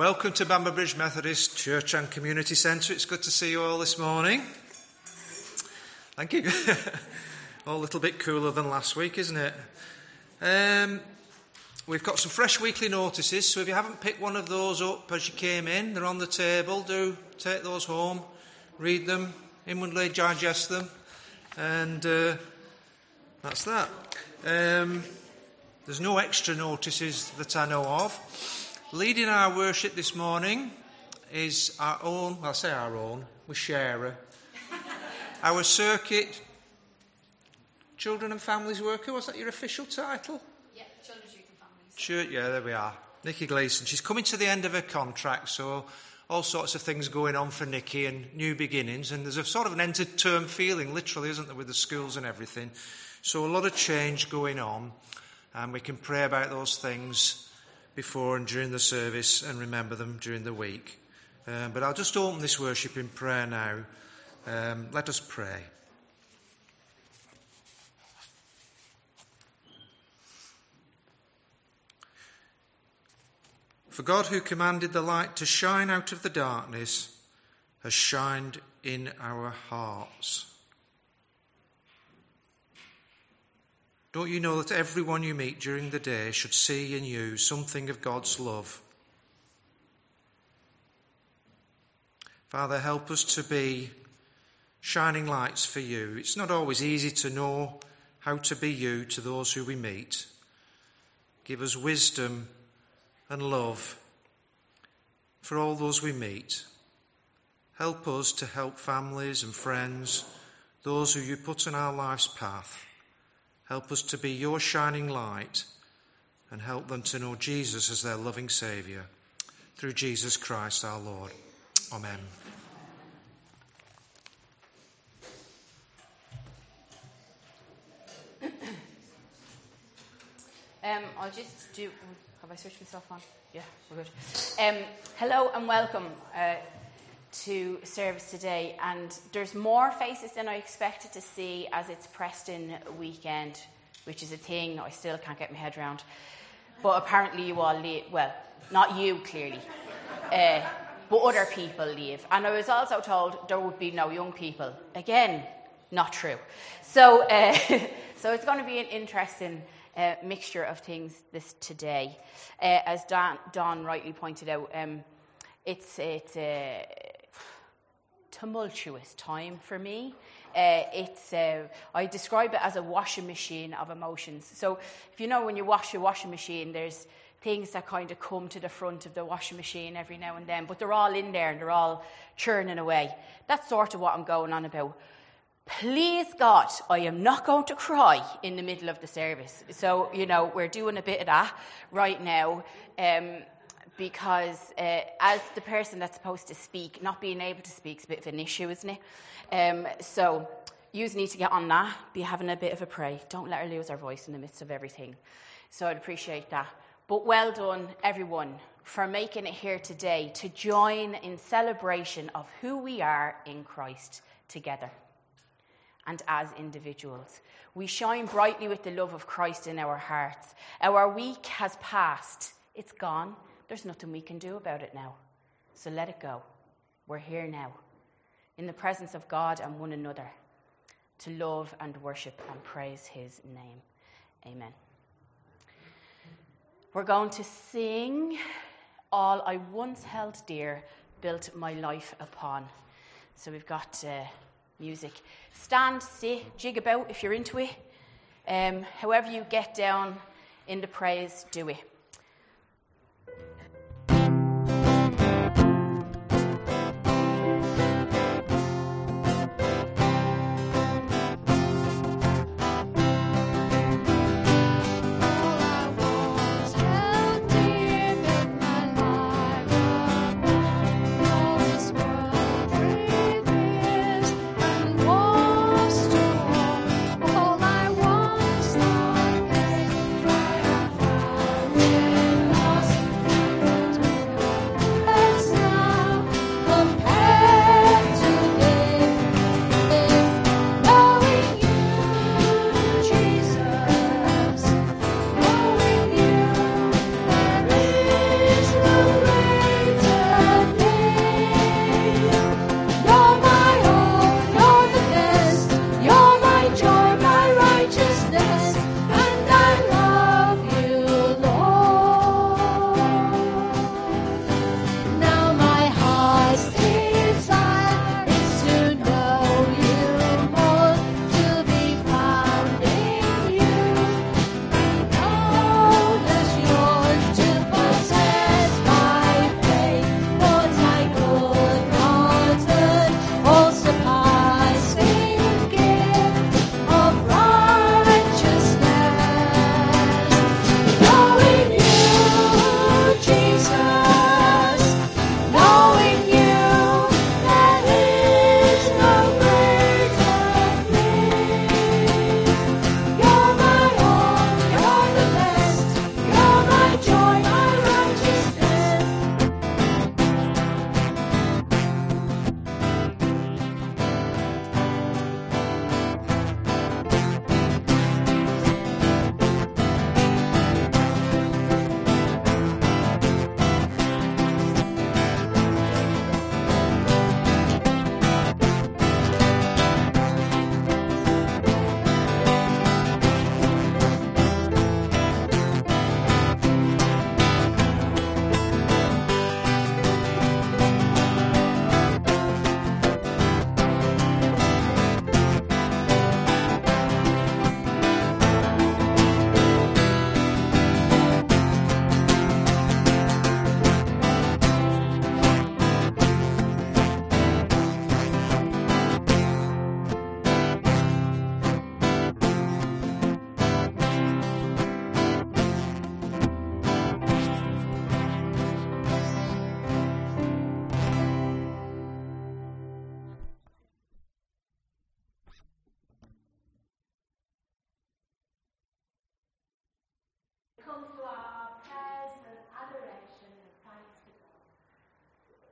Welcome to Bamber Bridge Methodist Church and Community Centre. It's good to see you all this morning. Thank you. all a little bit cooler than last week, isn't it? Um, we've got some fresh weekly notices, so if you haven't picked one of those up as you came in, they're on the table. Do take those home, read them, inwardly digest them, and uh, that's that. Um, there's no extra notices that I know of. Leading our worship this morning is our own, well, I say our own, we share her. our circuit children and families worker, was that your official title? Yeah, Children's Youth and Families. Sure, yeah, there we are. Nikki Gleason. She's coming to the end of her contract, so all sorts of things going on for Nikki and new beginnings. And there's a sort of an end to term feeling, literally, isn't there, with the schools and everything. So a lot of change going on, and we can pray about those things before and during the service and remember them during the week. Um, but I'll just open this worship in prayer now. Um, let us pray. For God, who commanded the light to shine out of the darkness, has shined in our hearts. Don't you know that everyone you meet during the day should see in you something of God's love? Father, help us to be shining lights for you. It's not always easy to know how to be you to those who we meet. Give us wisdom and love for all those we meet. Help us to help families and friends, those who you put in our life's path. Help us to be your shining light and help them to know Jesus as their loving Saviour. Through Jesus Christ our Lord. Amen. Um, I'll just do. Have I switched myself on? Yeah, we're good. Um, hello and welcome uh, to service today. And there's more faces than I expected to see as it's Preston weekend, which is a thing I still can't get my head around. But apparently, you all leave. Well, not you, clearly. Uh, but other people leave. And I was also told there would be no young people. Again, not true. So, uh, so it's going to be an interesting uh, mixture of things this today. Uh, as Don, Don, rightly pointed out, um, it's, it's a tumultuous time for me. Uh, it's, uh, I describe it as a washing machine of emotions. So, if you know when you wash your washing machine, there's things that kind of come to the front of the washing machine every now and then, but they're all in there and they're all churning away. That's sort of what I'm going on about. Please God, I am not going to cry in the middle of the service. So, you know, we're doing a bit of that right now. Um, because uh, as the person that's supposed to speak, not being able to speak is a bit of an issue, isn't it? Um, so you need to get on that, be having a bit of a pray. Don't let her lose her voice in the midst of everything. So I'd appreciate that. But well done, everyone, for making it here today to join in celebration of who we are in Christ together and as individuals. We shine brightly with the love of Christ in our hearts. Our week has passed, it's gone. There's nothing we can do about it now. So let it go. We're here now, in the presence of God and one another, to love and worship and praise His name. Amen. We're going to sing All I Once Held Dear, Built My Life Upon. So we've got uh, music. Stand, sit, jig about if you're into it. Um, however, you get down in the praise, do it.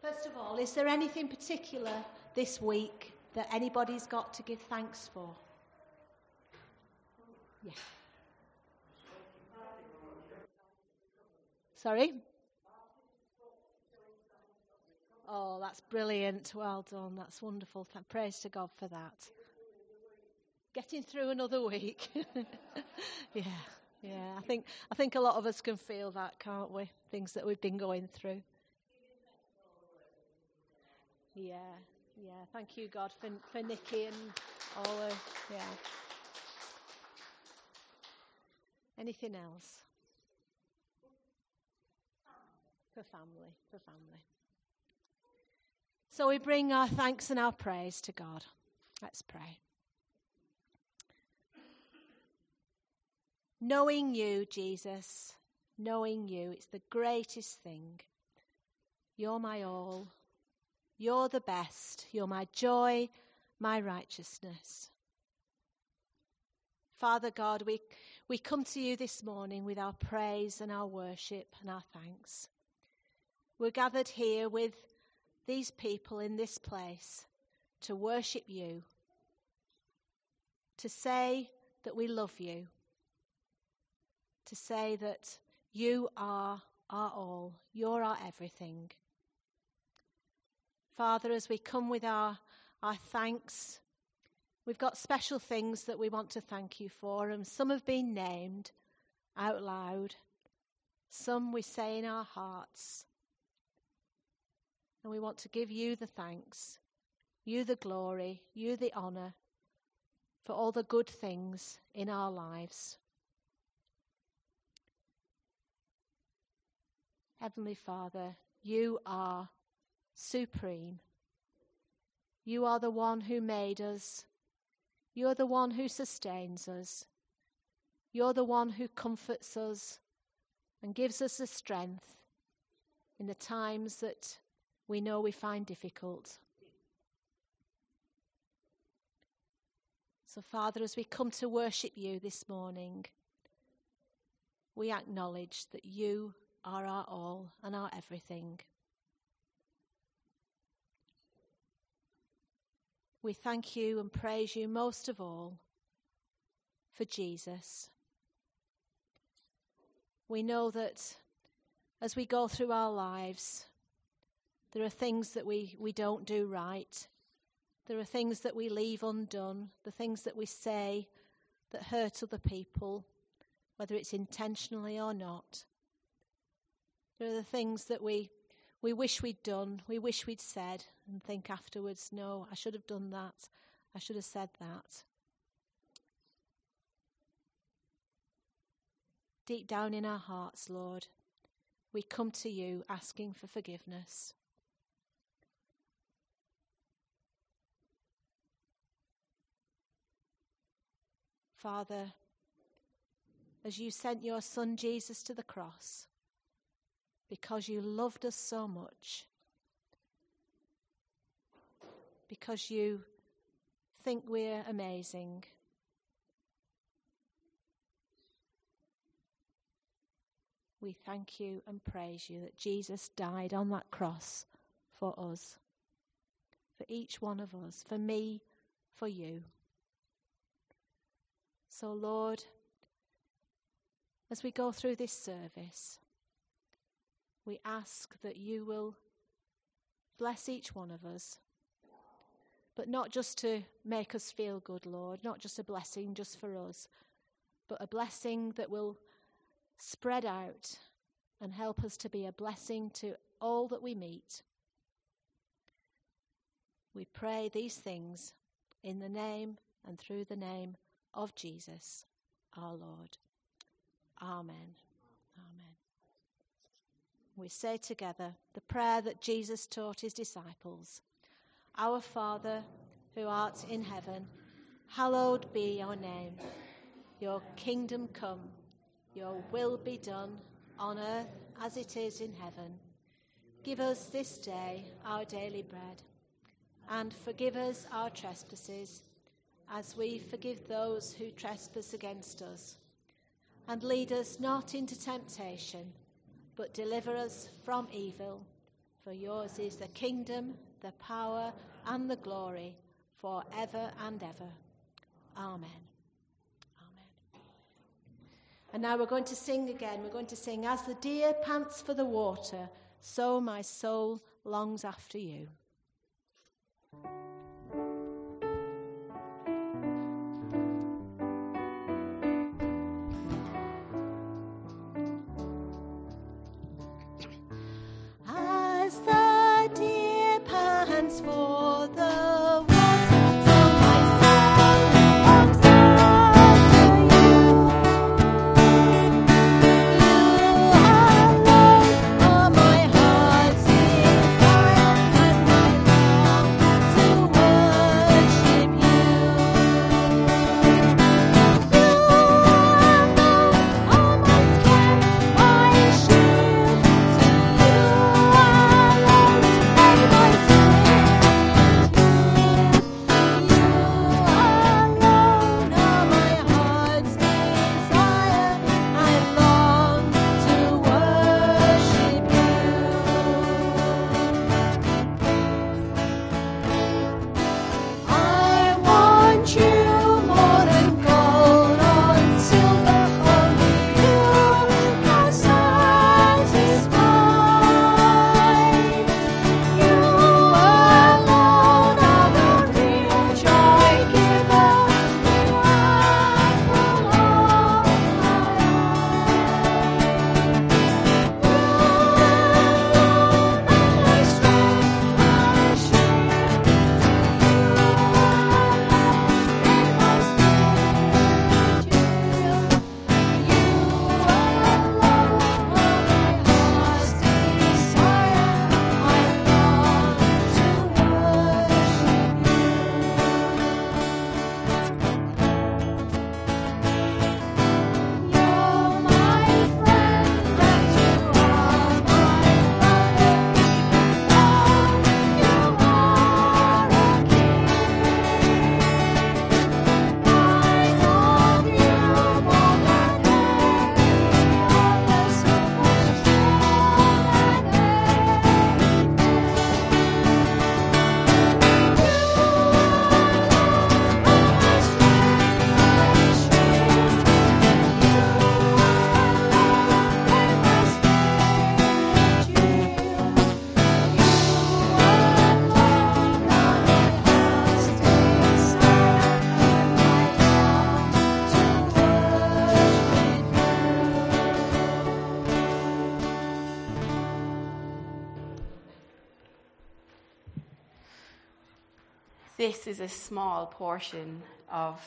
First of all, is there anything particular this week that anybody's got to give thanks for? Yeah. Sorry? Oh, that's brilliant. Well done. That's wonderful. Praise to God for that. Getting through another week. yeah, yeah. I think I think a lot of us can feel that, can't we? Things that we've been going through. Yeah, yeah. Thank you, God, for for Nikki and all the yeah. Anything else? For family, for family. So we bring our thanks and our praise to God. Let's pray. Knowing you, Jesus, knowing you, it's the greatest thing. You're my all. You're the best. You're my joy, my righteousness. Father God, we, we come to you this morning with our praise and our worship and our thanks. We're gathered here with these people in this place to worship you, to say that we love you, to say that you are our all, you're our everything. Father, as we come with our, our thanks, we've got special things that we want to thank you for, and some have been named out loud, some we say in our hearts. And we want to give you the thanks, you the glory, you the honour for all the good things in our lives. Heavenly Father, you are supreme. You are the one who made us. You're the one who sustains us. You're the one who comforts us and gives us the strength in the times that we know we find difficult. So, Father, as we come to worship you this morning, we acknowledge that you are our all and our everything. We thank you and praise you most of all for Jesus. We know that as we go through our lives, there are things that we, we don't do right. There are things that we leave undone, the things that we say that hurt other people, whether it's intentionally or not. There are the things that we, we wish we'd done, we wish we'd said, and think afterwards, no, I should have done that, I should have said that. Deep down in our hearts, Lord, we come to you asking for forgiveness. Father, as you sent your Son Jesus to the cross, because you loved us so much, because you think we're amazing. We thank you and praise you that Jesus died on that cross for us, for each one of us, for me, for you. So, Lord, as we go through this service, we ask that you will bless each one of us, but not just to make us feel good, Lord, not just a blessing just for us, but a blessing that will spread out and help us to be a blessing to all that we meet. We pray these things in the name and through the name of Jesus our Lord. Amen. We say together the prayer that Jesus taught his disciples Our Father, who art in heaven, hallowed be your name. Your kingdom come, your will be done on earth as it is in heaven. Give us this day our daily bread, and forgive us our trespasses as we forgive those who trespass against us. And lead us not into temptation, but deliver us from evil. For yours is the kingdom, the power, and the glory for ever and ever. Amen. Amen. And now we're going to sing again. We're going to sing, As the deer pants for the water, so my soul longs after you. This is a small portion of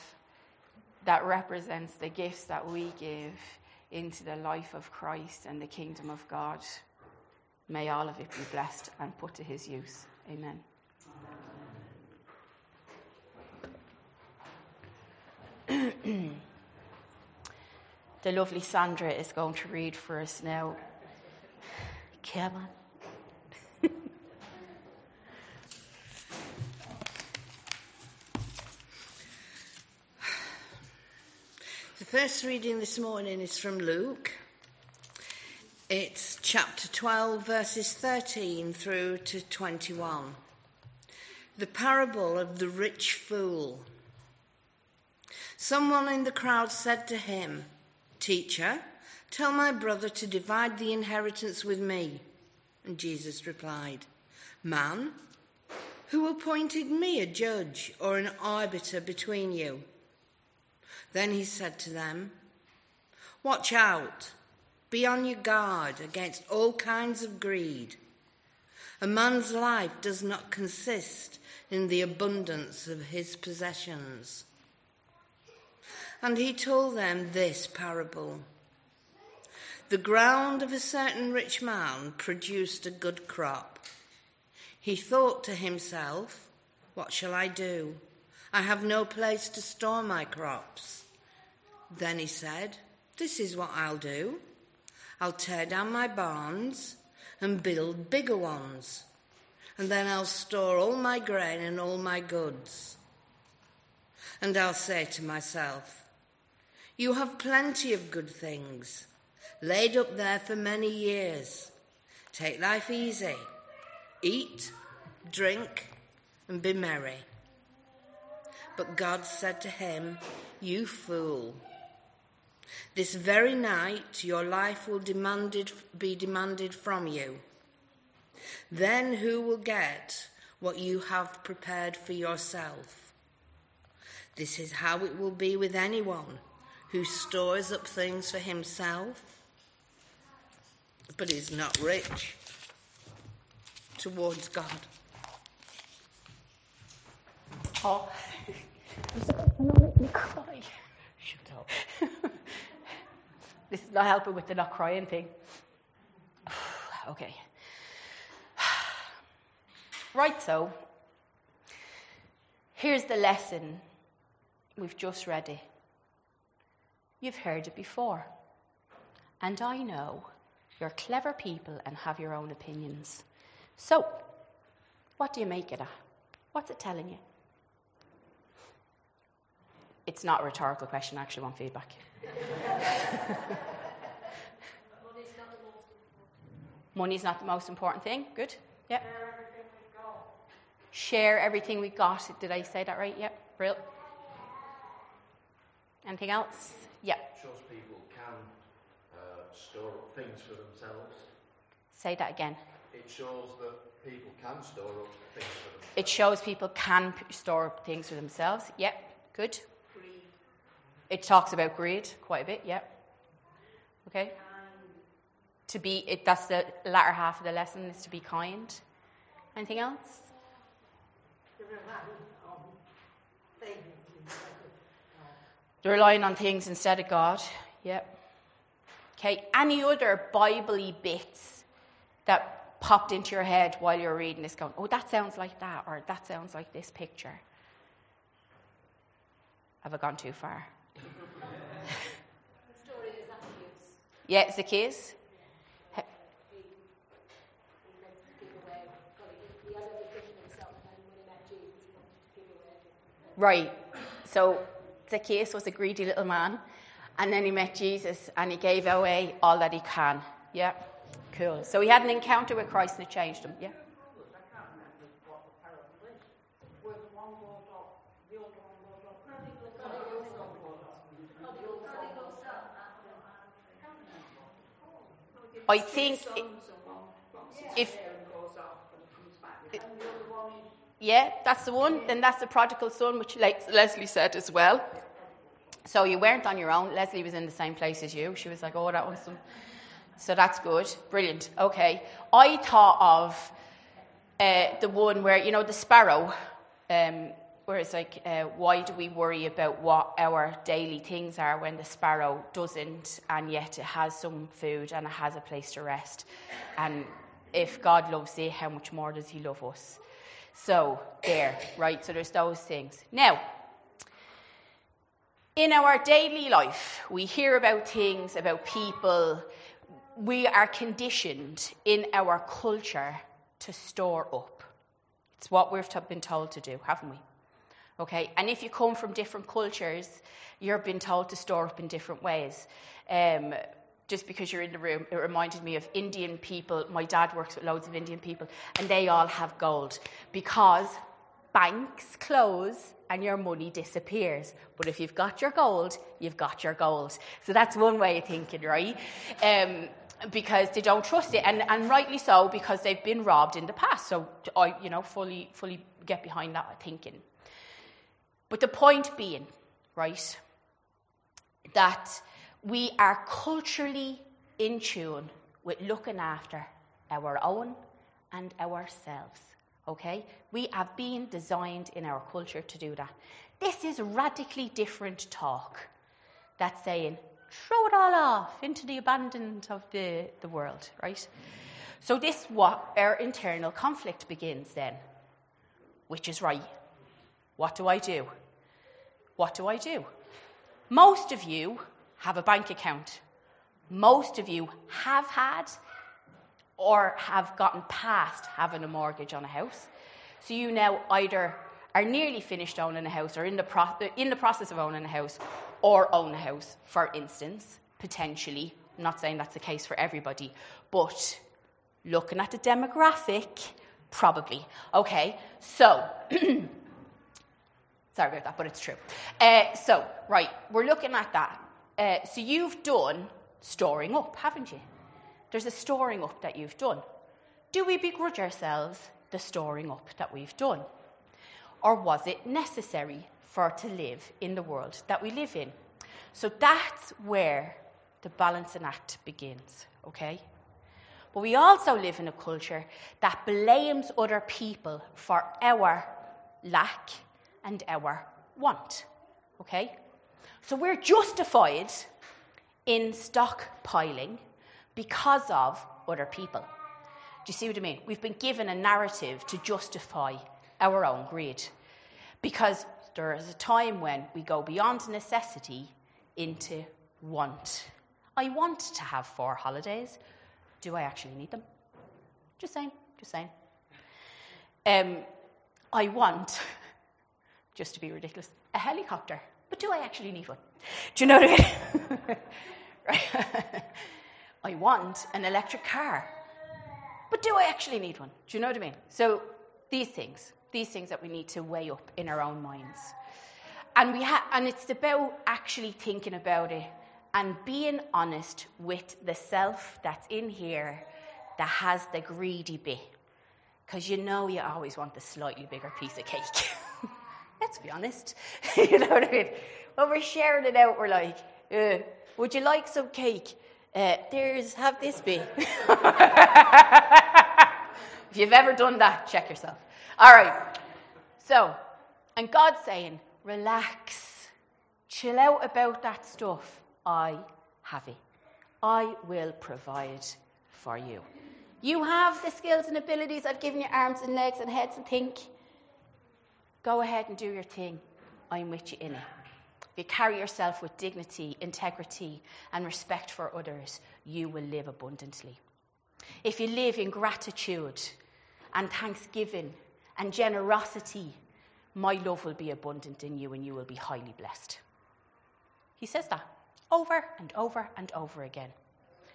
that represents the gifts that we give into the life of Christ and the kingdom of God. May all of it be blessed and put to his use. Amen. the lovely Sandra is going to read for us now. Come on. First reading this morning is from Luke. It's chapter 12, verses 13 through to 21. The parable of the rich fool. Someone in the crowd said to him, Teacher, tell my brother to divide the inheritance with me. And Jesus replied, Man, who appointed me a judge or an arbiter between you? Then he said to them, Watch out, be on your guard against all kinds of greed. A man's life does not consist in the abundance of his possessions. And he told them this parable The ground of a certain rich man produced a good crop. He thought to himself, What shall I do? I have no place to store my crops. Then he said, This is what I'll do. I'll tear down my barns and build bigger ones, and then I'll store all my grain and all my goods. And I'll say to myself, You have plenty of good things laid up there for many years. Take life easy Eat, drink, and be merry. But God said to him, You fool. This very night your life will demanded, be demanded from you. Then who will get what you have prepared for yourself? This is how it will be with anyone who stores up things for himself, but is not rich towards God. Oh, don't make me cry. Shut up. this is not helping with the not crying thing. okay. Right, so here's the lesson we've just read it. You've heard it before. And I know you're clever people and have your own opinions. So, what do you make it of? What's it telling you? It's not a rhetorical question, I actually want feedback. Money's not the most important thing. Good. Yeah. Share everything we got. Did I say that right? Yep. Brill. Anything else? Yeah. shows people can uh, store up things for themselves. Say that again. It shows that people can store up things for themselves. It shows people can p- store up things for themselves. Yep. Good. It talks about greed quite a bit. Yep. Okay. To be, it, that's the latter half of the lesson is to be kind. Anything else? They're relying on things instead of God. Yep. Okay. Any other Bible bits that popped into your head while you were reading this, going, "Oh, that sounds like that," or "That sounds like this picture." Have I gone too far? Yeah, it's Zacchaeus. He- Right. So Zacchaeus was a greedy little man, and then he met Jesus and he gave away all that he can. Yeah. Cool. So he had an encounter with Christ and it changed him. Yeah. I think i- if yeah, that's the one. Then that's the prodigal son, which like Leslie said as well. So you weren't on your own. Leslie was in the same place as you. She was like, "Oh, that one's some." So that's good, brilliant. Okay, I thought of uh, the one where you know the sparrow, um, where it's like, uh, why do we worry about what our daily things are when the sparrow doesn't, and yet it has some food and it has a place to rest, and if God loves it, how much more does He love us? So there, right? So there's those things. Now, in our daily life, we hear about things, about people. We are conditioned in our culture to store up. It's what we've been told to do, haven't we? Okay, and if you come from different cultures, you're being told to store up in different ways. Um, just because you're in the room, it reminded me of Indian people. My dad works with loads of Indian people, and they all have gold because banks close and your money disappears. But if you've got your gold, you've got your gold. So that's one way of thinking, right? Um, because they don't trust it, and, and rightly so, because they've been robbed in the past. So I, you know, fully fully get behind that thinking. But the point being, right, that we are culturally in tune with looking after our own and ourselves. Okay? We have been designed in our culture to do that. This is radically different talk that's saying, throw it all off into the abandonment of the, the world, right? So, this what our internal conflict begins then. Which is right? What do I do? What do I do? Most of you have a bank account. Most of you have had or have gotten past having a mortgage on a house. So you now either are nearly finished owning a house or in the, pro- in the process of owning a house or own a house, for instance, potentially. I'm not saying that's the case for everybody, but looking at the demographic, Probably. Okay, so, sorry about that, but it's true. Uh, so, right, we're looking at that. Uh, so, you've done storing up, haven't you? There's a storing up that you've done. Do we begrudge ourselves the storing up that we've done? Or was it necessary for to live in the world that we live in? So that's where the balancing act begins, okay? But we also live in a culture that blames other people for our lack and our want, okay? So we're justified in stockpiling because of other people. Do you see what I mean? We've been given a narrative to justify our own greed. Because there is a time when we go beyond necessity into want. I want to have four holidays. Do I actually need them? Just saying, just saying. Um, I want, just to be ridiculous, a helicopter. But do I actually need one? Do you know what I mean? right. I want an electric car. But do I actually need one? Do you know what I mean? So these things, these things that we need to weigh up in our own minds. And we ha- and it's about actually thinking about it and being honest with the self that's in here that has the greedy bit. Because you know you always want the slightly bigger piece of cake. Let's be honest. you know what I mean? When we're sharing it out, we're like, uh, would you like some cake? Uh, there's, have this be. if you've ever done that, check yourself. All right. So, and God's saying, relax, chill out about that stuff. I have it. I will provide for you. You have the skills and abilities. I've given you arms and legs and heads and think. Go ahead and do your thing. I'm with you in it. If you carry yourself with dignity, integrity, and respect for others, you will live abundantly. If you live in gratitude and thanksgiving and generosity, my love will be abundant in you and you will be highly blessed. He says that over and over and over again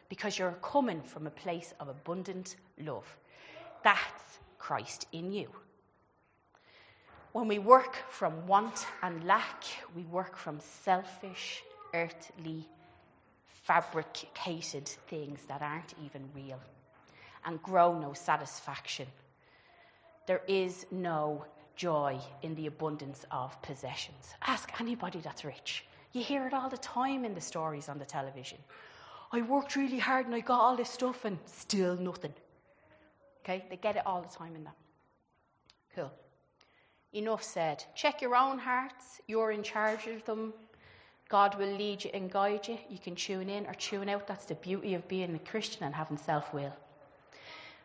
because you're coming from a place of abundant love. That's Christ in you. When we work from want and lack, we work from selfish, earthly, fabricated things that aren't even real and grow no satisfaction. There is no joy in the abundance of possessions. Ask anybody that's rich. You hear it all the time in the stories on the television. I worked really hard and I got all this stuff and still nothing. Okay? They get it all the time in that. Cool. Enough said. Check your own hearts. You're in charge of them. God will lead you and guide you. You can tune in or tune out. That's the beauty of being a Christian and having self will.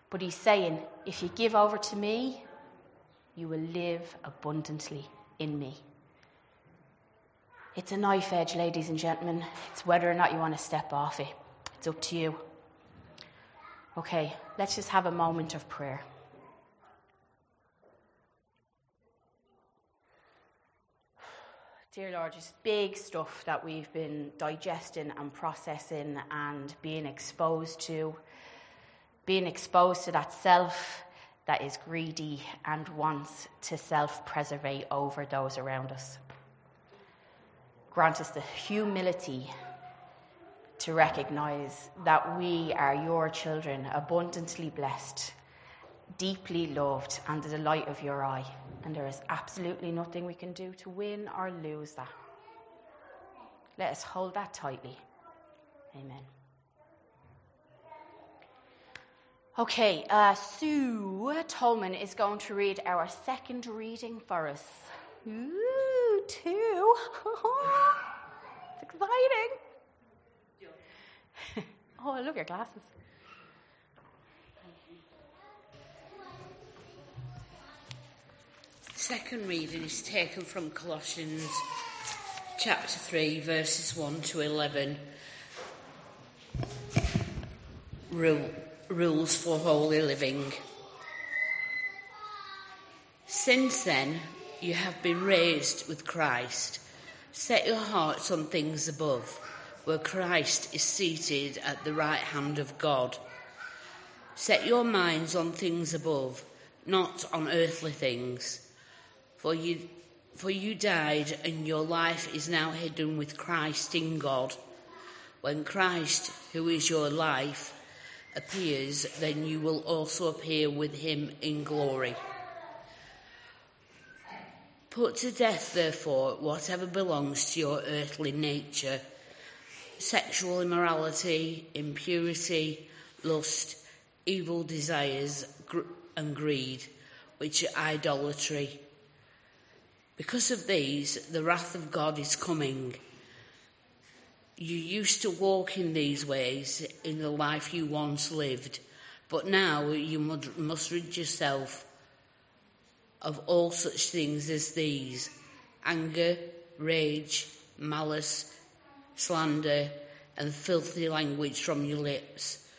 But he's saying, if you give over to me, you will live abundantly in me. It's a knife edge, ladies and gentlemen. It's whether or not you want to step off it. It's up to you. Okay, let's just have a moment of prayer. Dear Lord, just big stuff that we've been digesting and processing and being exposed to. Being exposed to that self that is greedy and wants to self preserve over those around us. Grant us the humility to recognize that we are your children, abundantly blessed, deeply loved, and the delight of your eye. And there is absolutely nothing we can do to win or lose that. Let us hold that tightly. Amen. Okay, uh, Sue Tolman is going to read our second reading for us. Ooh, two. it's exciting. oh, I love your glasses. Second reading is taken from Colossians chapter 3, verses 1 to 11. Rule, rules for holy living. Since then, you have been raised with Christ. Set your hearts on things above, where Christ is seated at the right hand of God. Set your minds on things above, not on earthly things. For you, for you died, and your life is now hidden with Christ in God. When Christ, who is your life, appears, then you will also appear with him in glory. Put to death, therefore, whatever belongs to your earthly nature sexual immorality, impurity, lust, evil desires, gr- and greed, which are idolatry. Because of these, the wrath of God is coming. You used to walk in these ways in the life you once lived, but now you must rid yourself of all such things as these anger, rage, malice, slander, and filthy language from your lips.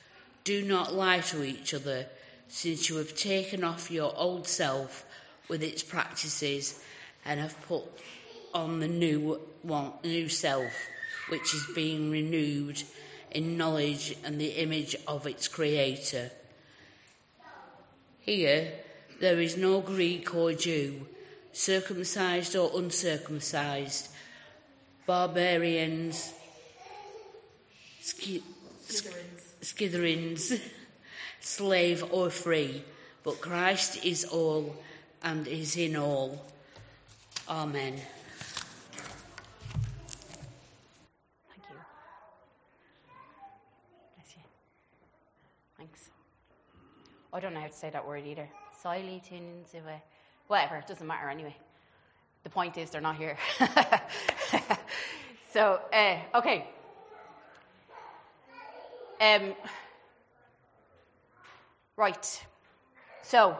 Do not lie to each other, since you have taken off your old self with its practices and have put on the new one, new self, which is being renewed in knowledge and the image of its creator. Here, there is no Greek or Jew, circumcised or uncircumcised, barbarians, ski- skitherins, slave or free, but Christ is all and is in all. Amen. Thank you. Bless you. Thanks. I don't know how to say that word either. Silitins, whatever, it doesn't matter anyway. The point is, they're not here. so, uh, okay. Um, right. So,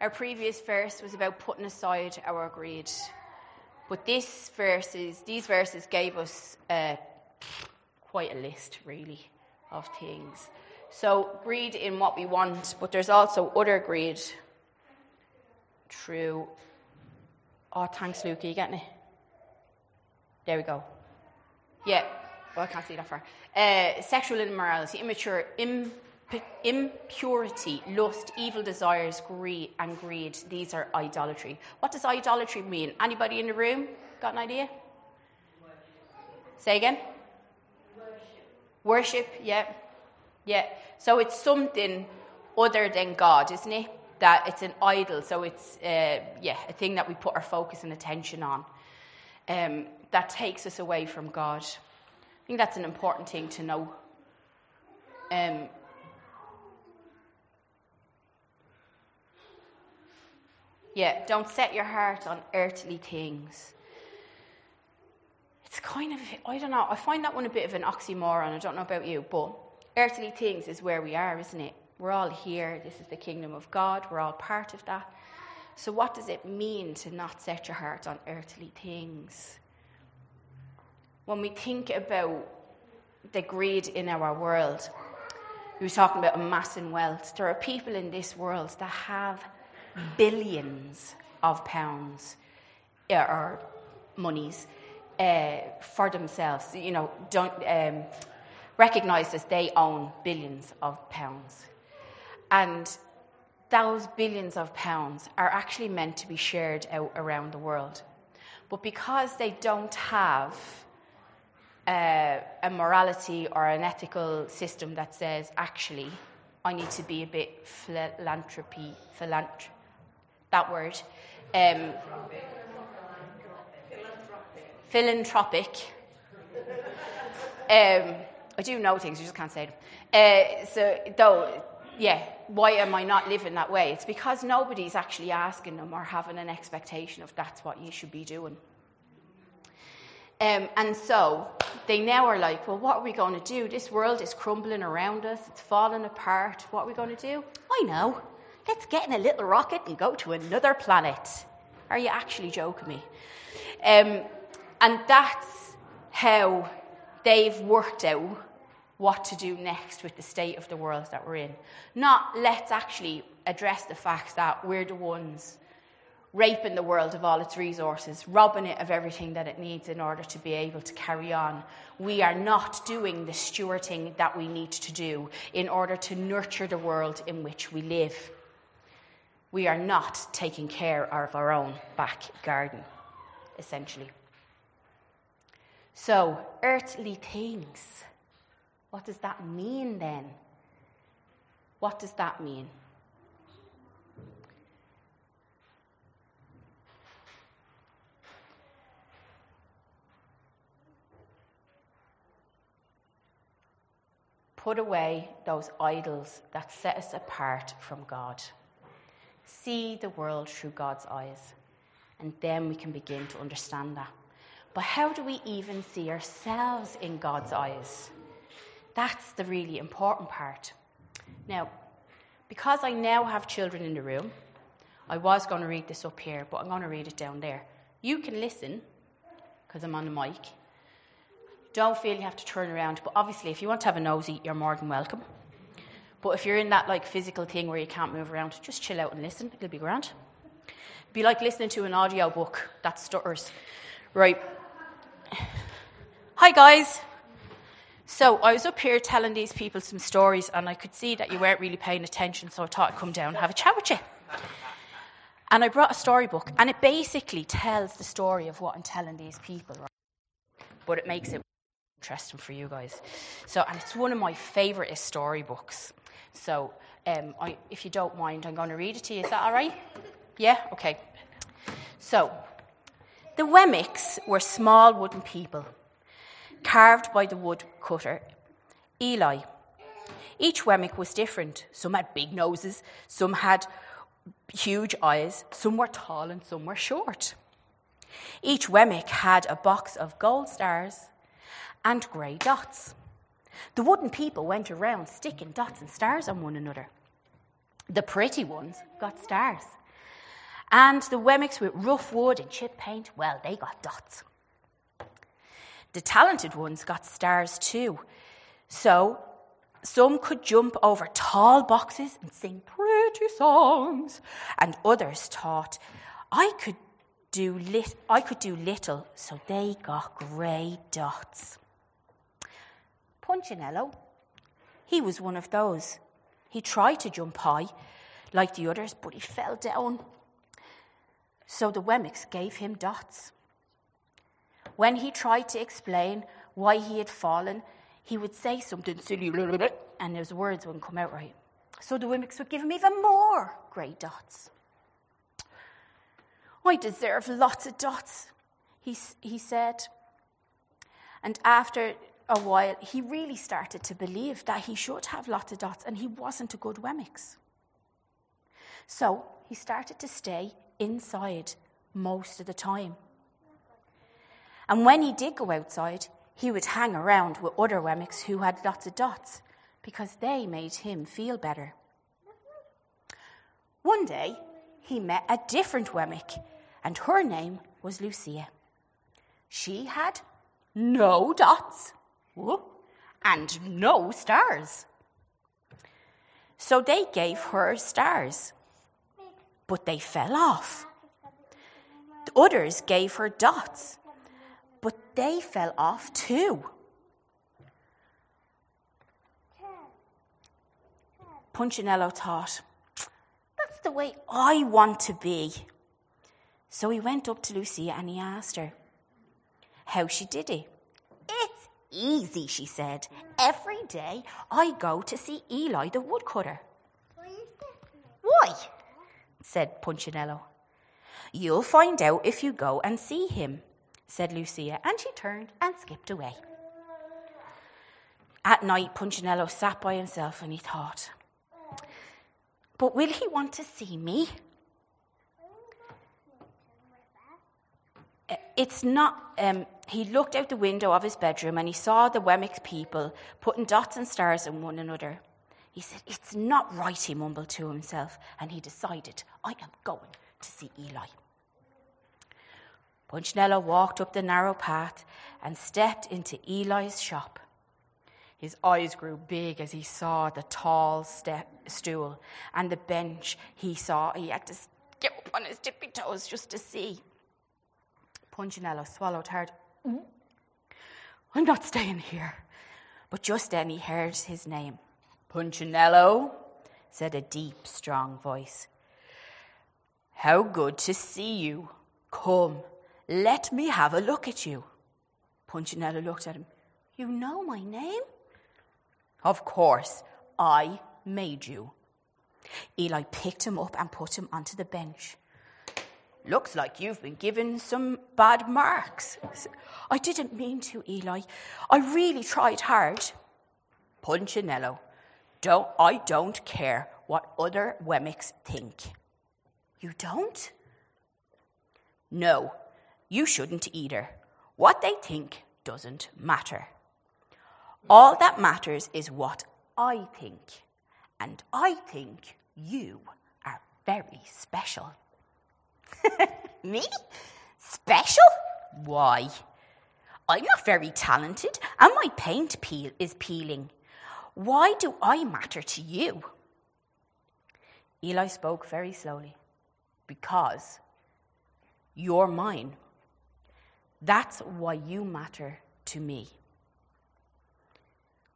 our previous verse was about putting aside our greed. But this verses, these verses gave us uh, quite a list, really, of things. So, greed in what we want, but there's also other greed through. Oh, thanks, Luke. Are you getting it? There we go. Yeah. Well, I can't see that far. Uh, sexual immorality, immature, imp- impurity, lust, evil desires, greed, and greed. These are idolatry. What does idolatry mean? Anybody in the room got an idea? Say again. Worship. Worship. Yeah. Yeah. So it's something other than God, isn't it? That it's an idol. So it's uh, yeah a thing that we put our focus and attention on. Um, that takes us away from God. I think that's an important thing to know. Um, yeah, don't set your heart on earthly things. It's kind of, I don't know, I find that one a bit of an oxymoron. I don't know about you, but earthly things is where we are, isn't it? We're all here. This is the kingdom of God. We're all part of that. So, what does it mean to not set your heart on earthly things? When we think about the greed in our world, we were talking about amassing wealth. There are people in this world that have billions of pounds or monies uh, for themselves. You know, don't um, recognize that they own billions of pounds, and those billions of pounds are actually meant to be shared out around the world. But because they don't have uh, a morality or an ethical system that says, actually, I need to be a bit philanthropy, philanthropy that word. Um, philanthropic. Um, I do know things, I just can't say them. Uh, so, though, yeah, why am I not living that way? It's because nobody's actually asking them or having an expectation of that's what you should be doing. Um, and so they now are like, well, what are we going to do? This world is crumbling around us, it's falling apart. What are we going to do? I know. Let's get in a little rocket and go to another planet. Are you actually joking me? Um, and that's how they've worked out what to do next with the state of the world that we're in. Not let's actually address the fact that we're the ones raping the world of all its resources, robbing it of everything that it needs in order to be able to carry on. We are not doing the stewarding that we need to do in order to nurture the world in which we live. We are not taking care of our own back garden, essentially. So, earthly things. What does that mean then? What does that mean? Put away those idols that set us apart from God. See the world through God's eyes, and then we can begin to understand that. But how do we even see ourselves in God's eyes? That's the really important part. Now, because I now have children in the room, I was going to read this up here, but I'm going to read it down there. You can listen, because I'm on the mic, don't feel you have to turn around. But obviously, if you want to have a nosy, you're more than welcome. But if you're in that like physical thing where you can't move around, just chill out and listen. It'll be grand. Be like listening to an audio book that stutters. Right. Hi guys. So I was up here telling these people some stories, and I could see that you weren't really paying attention, so I thought I'd come down and have a chat with you. And I brought a storybook, and it basically tells the story of what I'm telling these people, right? But it makes it interesting for you guys. So, and it's one of my favourite storybooks. So, um, I, if you don't mind, I'm going to read it to you. Is that all right? Yeah? Okay. So, the Wemmicks were small wooden people, carved by the woodcutter Eli. Each Wemmick was different. Some had big noses, some had huge eyes, some were tall and some were short. Each Wemmick had a box of gold stars and grey dots. The wooden people went around sticking dots and stars on one another. The pretty ones got stars. And the Wemmicks with rough wood and chip paint, well, they got dots. The talented ones got stars too. So some could jump over tall boxes and sing pretty songs, and others thought, I could do, lit- I could do little, so they got grey dots. Punchinello. He was one of those. He tried to jump high like the others, but he fell down. So the Wemmicks gave him dots. When he tried to explain why he had fallen, he would say something silly, and his words wouldn't come out right. So the Wemmicks would give him even more grey dots. I deserve lots of dots, he, he said. And after a while, he really started to believe that he should have lots of dots and he wasn't a good Wemmicks. So he started to stay inside most of the time. And when he did go outside, he would hang around with other Wemmicks who had lots of dots because they made him feel better. One day, he met a different Wemmick, and her name was Lucia. She had no dots and no stars. So they gave her stars, but they fell off. The others gave her dots, but they fell off too. Punchinello thought, that's the way I want to be. So he went up to Lucia and he asked her how she did it. Easy, she said. Every day I go to see Eli the woodcutter. Why? said Punchinello. You'll find out if you go and see him, said Lucia, and she turned and skipped away. At night, Punchinello sat by himself and he thought, But will he want to see me? It's not. Um, he looked out the window of his bedroom and he saw the Wemmick people putting dots and stars on one another. He said, It's not right, he mumbled to himself, and he decided, I am going to see Eli. Punchinello walked up the narrow path and stepped into Eli's shop. His eyes grew big as he saw the tall step, stool and the bench he saw. He had to get up on his tippy toes just to see. Punchinello swallowed hard. I'm not staying here. But just then he heard his name. Punchinello, said a deep, strong voice. How good to see you. Come, let me have a look at you. Punchinello looked at him. You know my name? Of course, I made you. Eli picked him up and put him onto the bench. Looks like you've been given some bad marks. I didn't mean to, Eli. I really tried hard. Punchinello, don't, I don't care what other Wemmicks think. You don't? No, you shouldn't either. What they think doesn't matter. All that matters is what I think. And I think you are very special. Me? Special? Why? I'm not very talented, and my paint peel is peeling. Why do I matter to you? Eli spoke very slowly. Because you're mine. That's why you matter to me.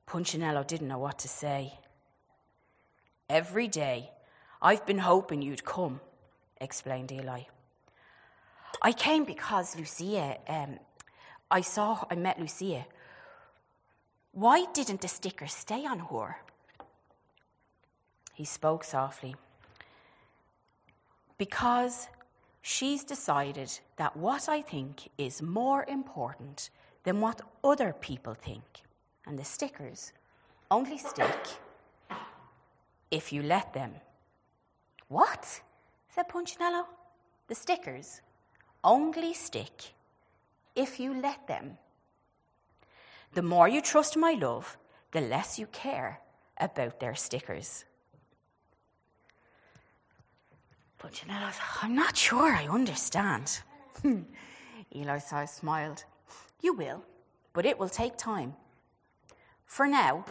Punchinello didn't know what to say. Every day, I've been hoping you'd come, explained Eli. I came because Lucia, um, I saw, I met Lucia. Why didn't the sticker stay on her? He spoke softly. Because she's decided that what I think is more important than what other people think. And the stickers only stick if you let them. What? Said Punchinello. The stickers only stick if you let them. The more you trust my love, the less you care about their stickers. Punchinello, said, I'm not sure I understand. Eli smiled. You will, but it will take time. For now,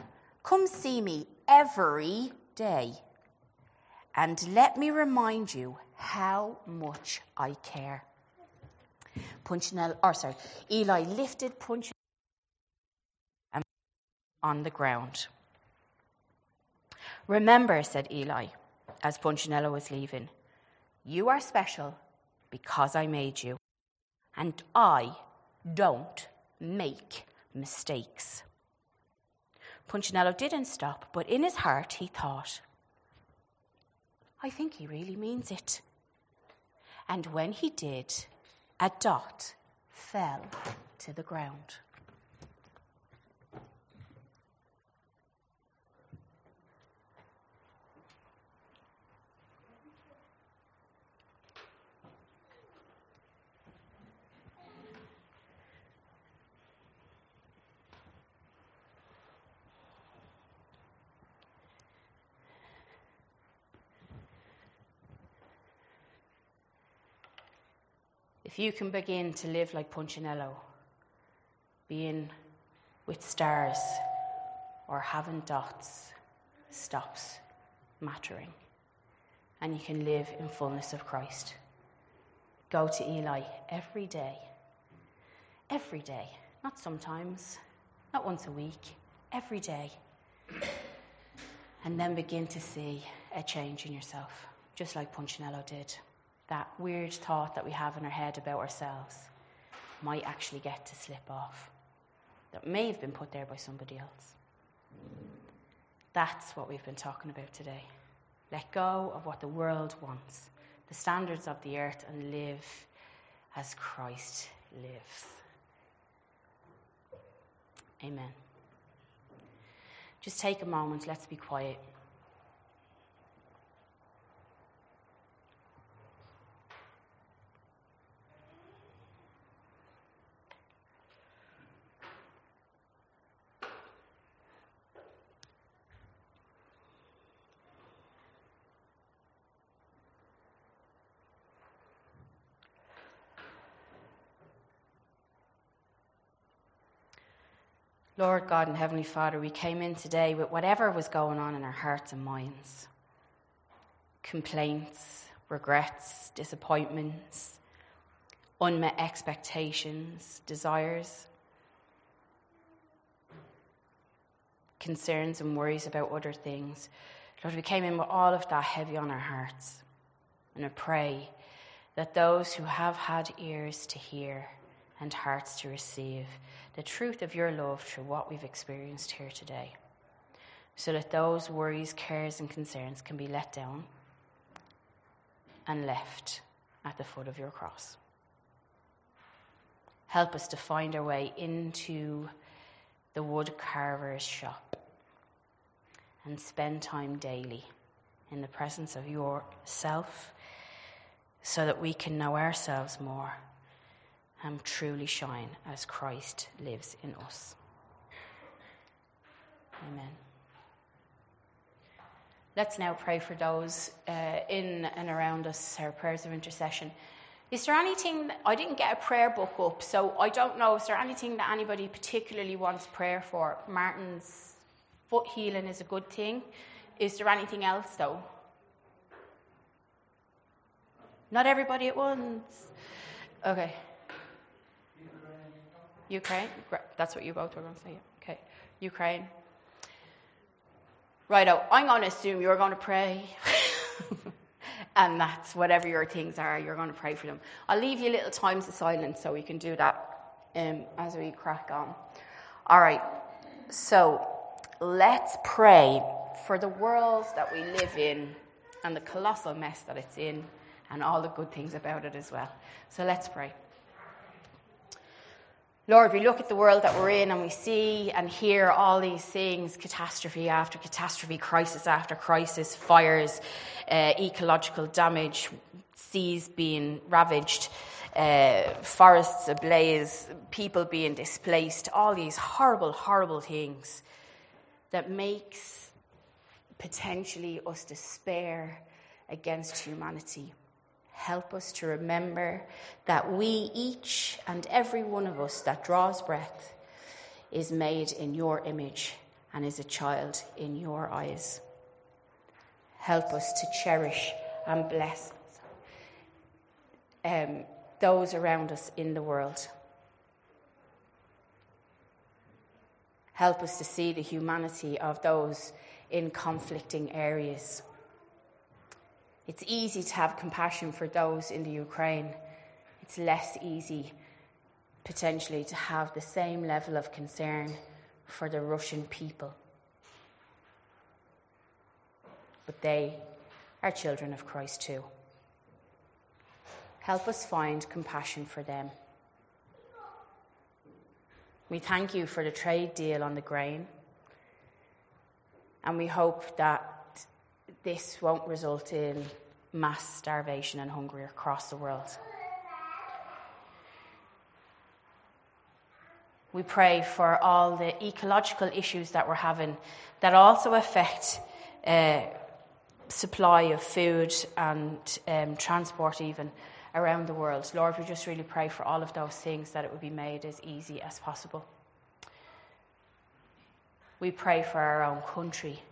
come see me every day. And let me remind you how much I care. Punchinello, or sorry, Eli lifted Punchinello on the ground. Remember, said Eli, as Punchinello was leaving, you are special because I made you, and I don't make mistakes. Punchinello didn't stop, but in his heart he thought, I think he really means it. And when he did, a dot fell to the ground. If you can begin to live like Punchinello, being with stars or having dots stops mattering, and you can live in fullness of Christ. Go to Eli every day. Every day. Not sometimes, not once a week, every day. And then begin to see a change in yourself, just like Punchinello did that weird thought that we have in our head about ourselves might actually get to slip off, that may have been put there by somebody else. That's what we've been talking about today. Let go of what the world wants, the standards of the earth, and live as Christ lives. Amen. Just take a moment, let's be quiet. Lord God and Heavenly Father, we came in today with whatever was going on in our hearts and minds complaints, regrets, disappointments, unmet expectations, desires, concerns and worries about other things. Lord, we came in with all of that heavy on our hearts. And I pray that those who have had ears to hear and hearts to receive the truth of your love through what we've experienced here today, so that those worries, cares, and concerns can be let down and left at the foot of your cross. Help us to find our way into the wood carver's shop and spend time daily in the presence of yourself so that we can know ourselves more and truly shine as Christ lives in us. Amen. Let's now pray for those uh, in and around us, our prayers of intercession. Is there anything, I didn't get a prayer book up, so I don't know, is there anything that anybody particularly wants prayer for? Martin's foot healing is a good thing. Is there anything else, though? Not everybody at once. Okay. Ukraine? That's what you both were going to say. Okay. Ukraine. Righto, I'm going to assume you're going to pray. and that's whatever your things are, you're going to pray for them. I'll leave you little times of silence so we can do that um, as we crack on. All right, so let's pray for the world that we live in and the colossal mess that it's in and all the good things about it as well. So let's pray. Lord, we look at the world that we're in and we see and hear all these things catastrophe after catastrophe, crisis after crisis, fires, uh, ecological damage, seas being ravaged, uh, forests ablaze, people being displaced, all these horrible, horrible things that makes potentially us despair against humanity. Help us to remember that we, each and every one of us that draws breath, is made in your image and is a child in your eyes. Help us to cherish and bless um, those around us in the world. Help us to see the humanity of those in conflicting areas. It's easy to have compassion for those in the Ukraine. It's less easy, potentially, to have the same level of concern for the Russian people. But they are children of Christ too. Help us find compassion for them. We thank you for the trade deal on the grain, and we hope that this won't result in mass starvation and hunger across the world. We pray for all the ecological issues that we're having that also affect uh, supply of food and um, transport, even around the world. Lord, we just really pray for all of those things that it would be made as easy as possible. We pray for our own country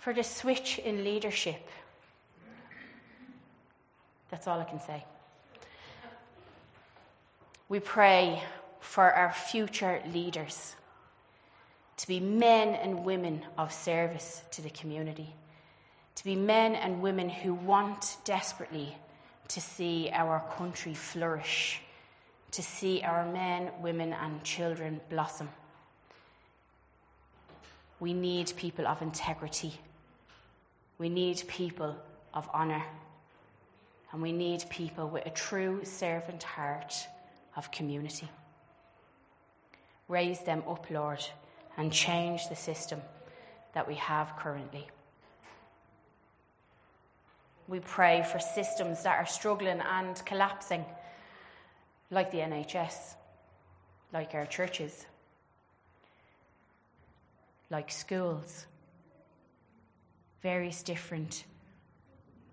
for the switch in leadership. That's all I can say. We pray for our future leaders to be men and women of service to the community, to be men and women who want desperately to see our country flourish, to see our men, women, and children blossom. We need people of integrity we need people of honour. And we need people with a true servant heart of community. Raise them up, Lord, and change the system that we have currently. We pray for systems that are struggling and collapsing, like the NHS, like our churches, like schools various different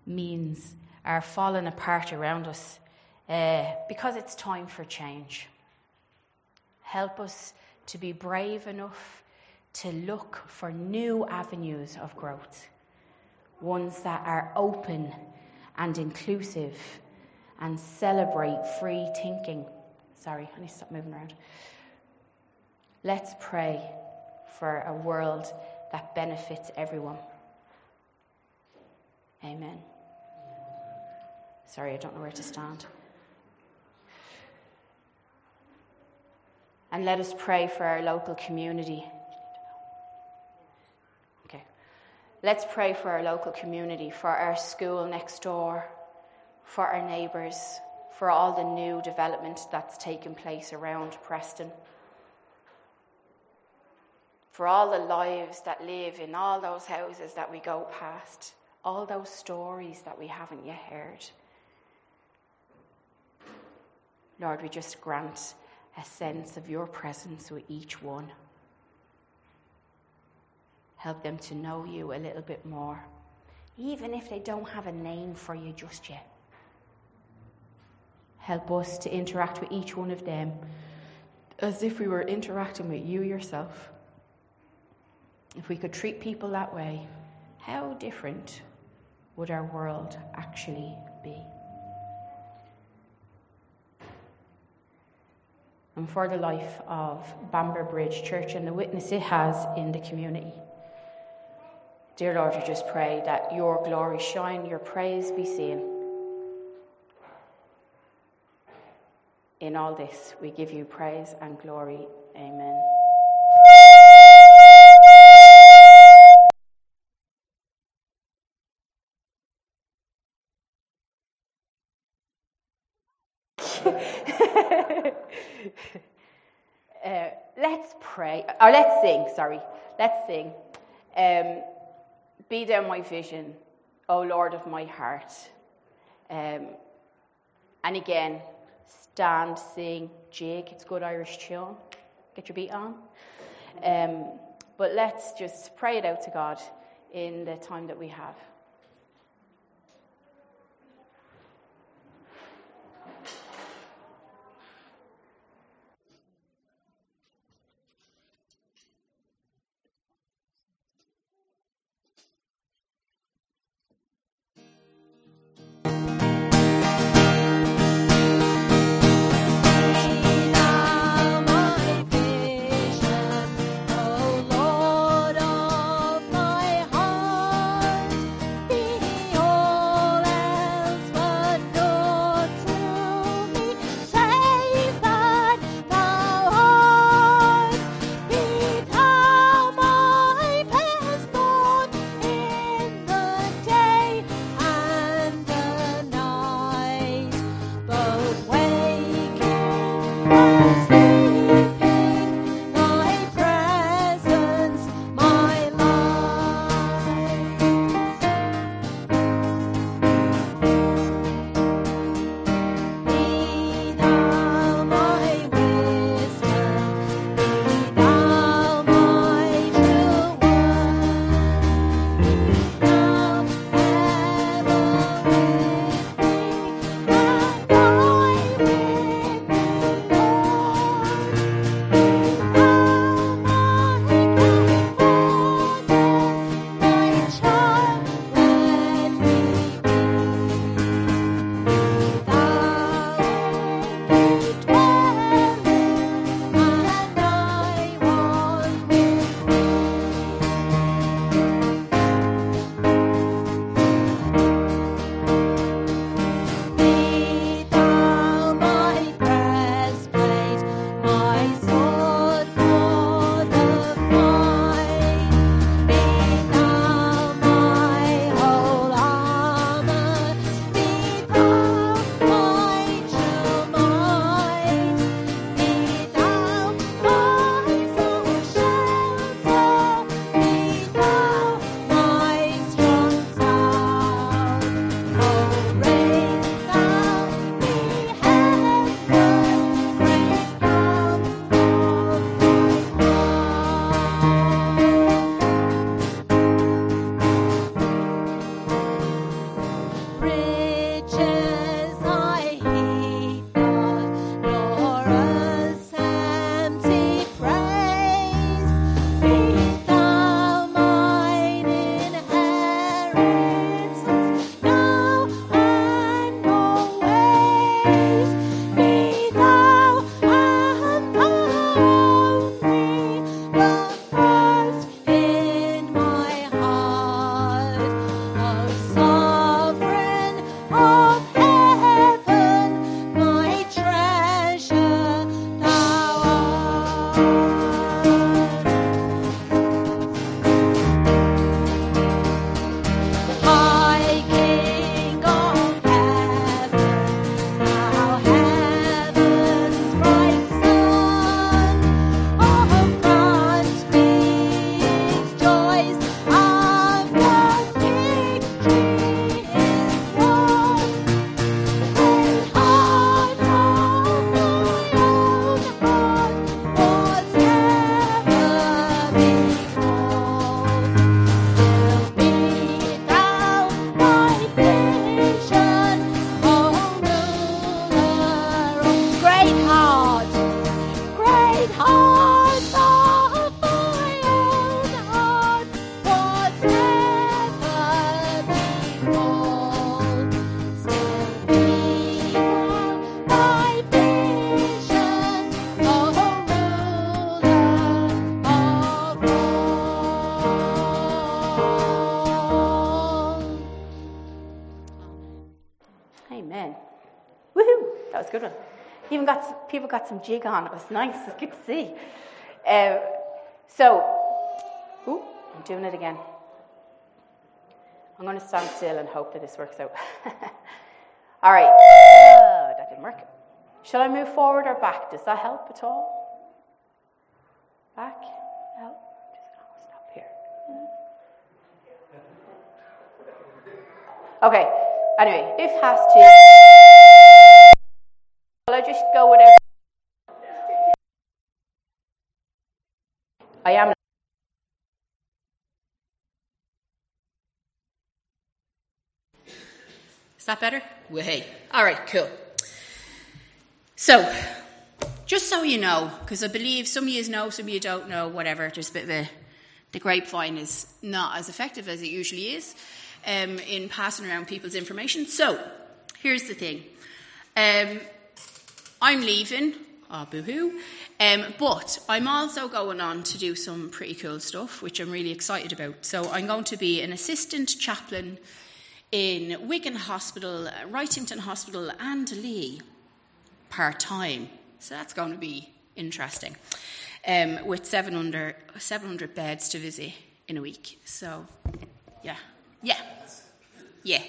means are falling apart around us uh, because it's time for change. Help us to be brave enough to look for new avenues of growth, ones that are open and inclusive and celebrate free thinking. Sorry, I need to stop moving around. Let's pray for a world that benefits everyone. Amen. Sorry, I don't know where to stand. And let us pray for our local community. Okay. Let's pray for our local community, for our school next door, for our neighbours, for all the new development that's taken place around Preston, for all the lives that live in all those houses that we go past, all those stories that we haven't yet heard. Lord, we just grant a sense of your presence with each one. Help them to know you a little bit more, even if they don't have a name for you just yet. Help us to interact with each one of them as if we were interacting with you yourself. If we could treat people that way, how different would our world actually be? and for the life of Bamber Bridge Church and the witness it has in the community. Dear Lord, we just pray that your glory shine, your praise be seen. In all this, we give you praise and glory. Amen. Uh, let's pray, or let's sing, sorry. Let's sing. Um, Be thou my vision, O Lord of my heart. Um, and again, stand, sing, jig. It's good Irish tune. Get your beat on. Um, but let's just pray it out to God in the time that we have. Some, jig on. It was nice. It's good to see. Uh, so, ooh, I'm doing it again. I'm going to stand still and hope that this works out. all right. Oh, that didn't work. Shall I move forward or back? Does that help at all? Back? Help? Just stop here. Okay. Anyway, if has to. Will I just go whatever? Am. Is that better? Way. All right, cool. So, just so you know, because I believe some of you know, some of you don't know, whatever, there's a bit of a. The grapevine is not as effective as it usually is um, in passing around people's information. So, here's the thing um, I'm leaving, oh, boo hoo, um, but I'm also going on to do some pretty cool stuff, which I'm really excited about. So, I'm going to be an assistant chaplain in Wigan Hospital, Wrightington Hospital, and Leigh part time. So that's going to be interesting. Um, with 700, 700 beds to visit in a week. So, yeah. Yeah. Yeah.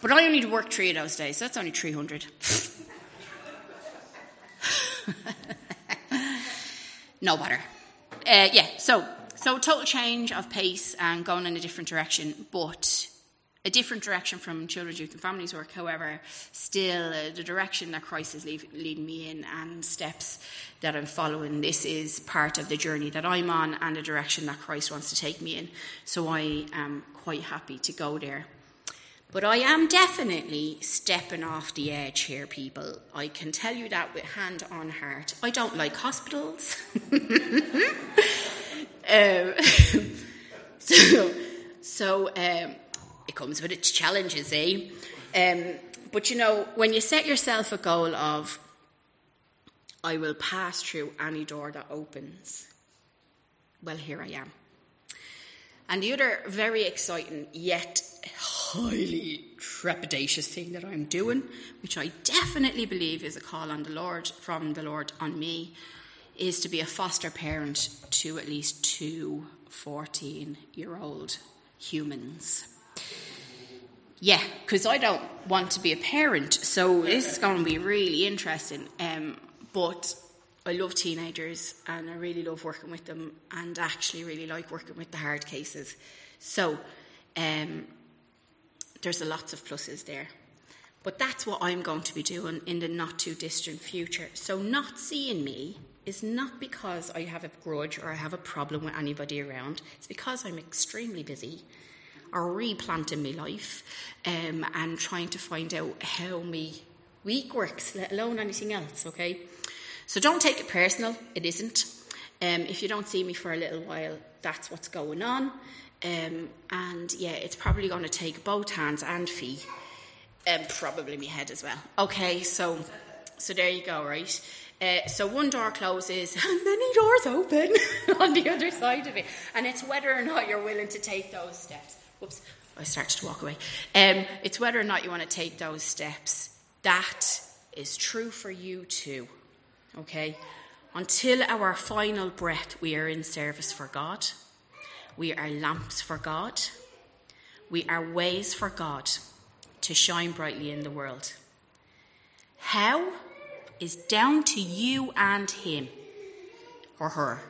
But I only need to work three of those days, so that's only 300. no matter. Uh, yeah, so, so total change of pace and going in a different direction, but a different direction from children's, youth, and families work, however, still uh, the direction that Christ is leave, leading me in and steps that I'm following. This is part of the journey that I'm on and the direction that Christ wants to take me in. So I am quite happy to go there. But I am definitely stepping off the edge here, people. I can tell you that with hand on heart. I don't like hospitals. um, so, so um, it comes with its challenges, eh? Um, but you know, when you set yourself a goal of, I will pass through any door that opens, well, here I am. And the other very exciting yet highly trepidatious thing that I'm doing, which I definitely believe is a call on the Lord from the Lord on me, is to be a foster parent to at least two 14 year old humans. Yeah, because I don't want to be a parent, so this is going to be really interesting. Um, but I love teenagers and I really love working with them, and actually really like working with the hard cases. So um, there's a lots of pluses there. But that's what I'm going to be doing in the not too distant future. So not seeing me is not because I have a grudge or I have a problem with anybody around. It's because I'm extremely busy or replanting my life um, and trying to find out how my week works, let alone anything else, okay? So don't take it personal, it isn't. Um, if you don't see me for a little while, that's what's going on. Um, and yeah, it's probably going to take both hands and feet, and probably my head as well. Okay, so so there you go, right? Uh, so one door closes and many doors open on the other side of it, and it's whether or not you're willing to take those steps. Whoops, I started to walk away. Um, it's whether or not you want to take those steps. That is true for you too. Okay? Until our final breath, we are in service for God. We are lamps for God. We are ways for God to shine brightly in the world. How is down to you and him, or her,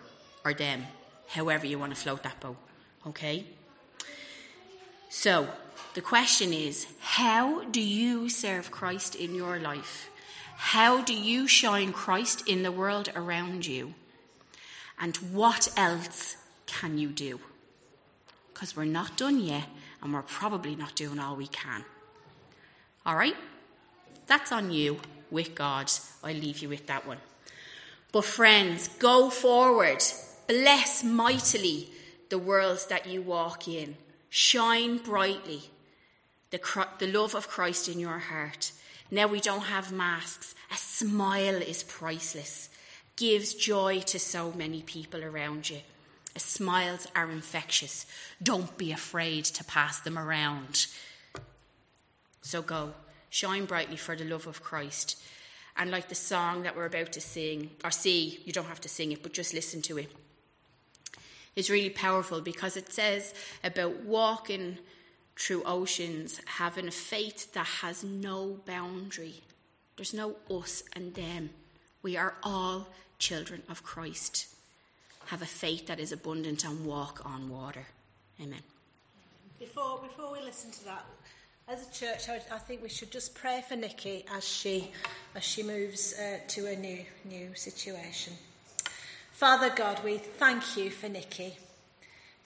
or them, however you want to float that boat. Okay? So, the question is how do you serve Christ in your life? How do you shine Christ in the world around you? And what else can you do? Because we're not done yet, and we're probably not doing all we can. All right? That's on you with God. I leave you with that one. But, friends, go forward. Bless mightily the worlds that you walk in. Shine brightly the, the love of Christ in your heart. Now we don't have masks. A smile is priceless, gives joy to so many people around you. Smiles are infectious. Don't be afraid to pass them around. So go, shine brightly for the love of Christ. And like the song that we're about to sing, or see, you don't have to sing it, but just listen to it. It's really powerful because it says about walking through oceans, having a faith that has no boundary. There's no us and them. We are all children of Christ. Have a faith that is abundant and walk on water. Amen. Before, before we listen to that, as a church, I, I think we should just pray for Nikki as she, as she moves uh, to a new, new situation. Father God, we thank you for Nikki.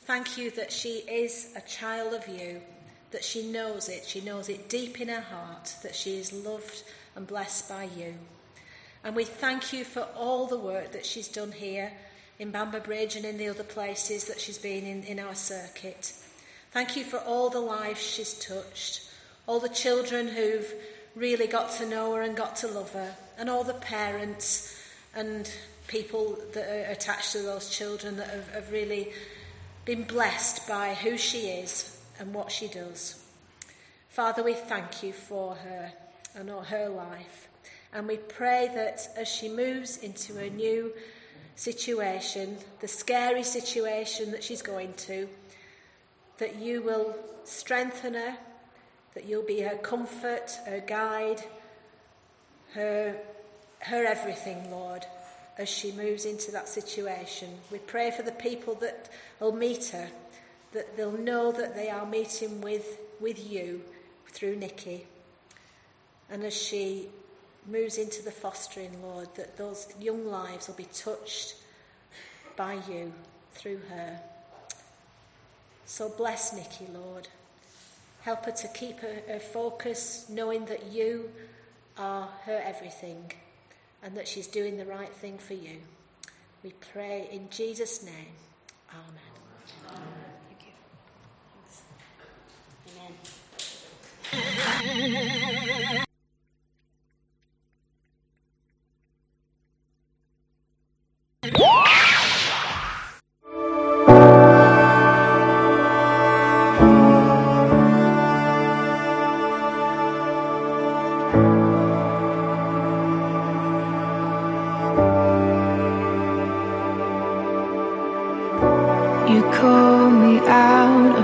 Thank you that she is a child of you, that she knows it. She knows it deep in her heart, that she is loved and blessed by you. And we thank you for all the work that she's done here in Bamber Bridge and in the other places that she's been in, in our circuit. Thank you for all the lives she's touched, all the children who've really got to know her and got to love her, and all the parents and people that are attached to those children that have, have really been blessed by who she is and what she does. Father, we thank you for her and her life. And we pray that as she moves into a new situation, the scary situation that she's going to, that you will strengthen her, that you'll be her comfort, her guide, her, her everything, Lord, as she moves into that situation. We pray for the people that will meet her, that they'll know that they are meeting with, with you through Nikki. And as she moves into the fostering, Lord, that those young lives will be touched by you through her. So bless Nikki, Lord. Help her to keep her, her focus, knowing that you are her everything and that she's doing the right thing for you. We pray in Jesus' name. Amen. Amen. Thank you. Amen.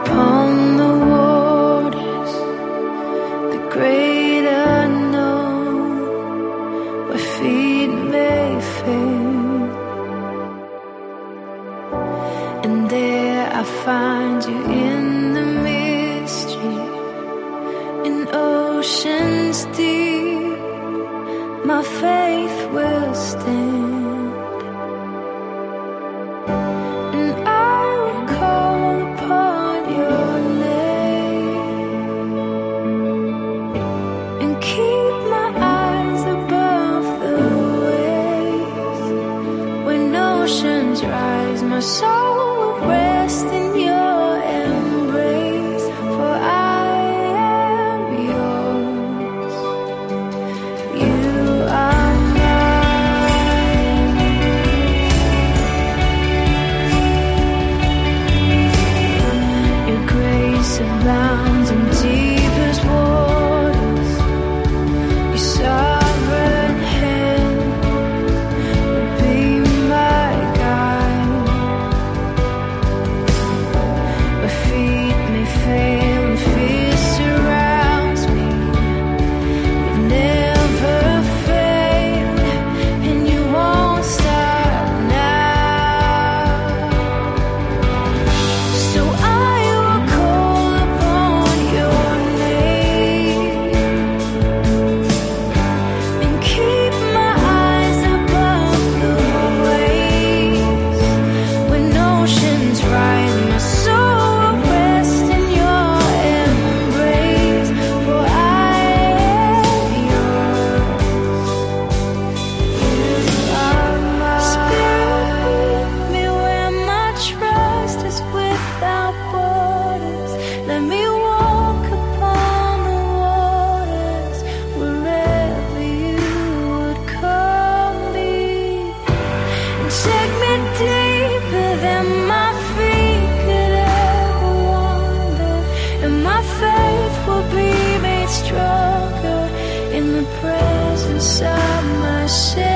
Oh. inside myself.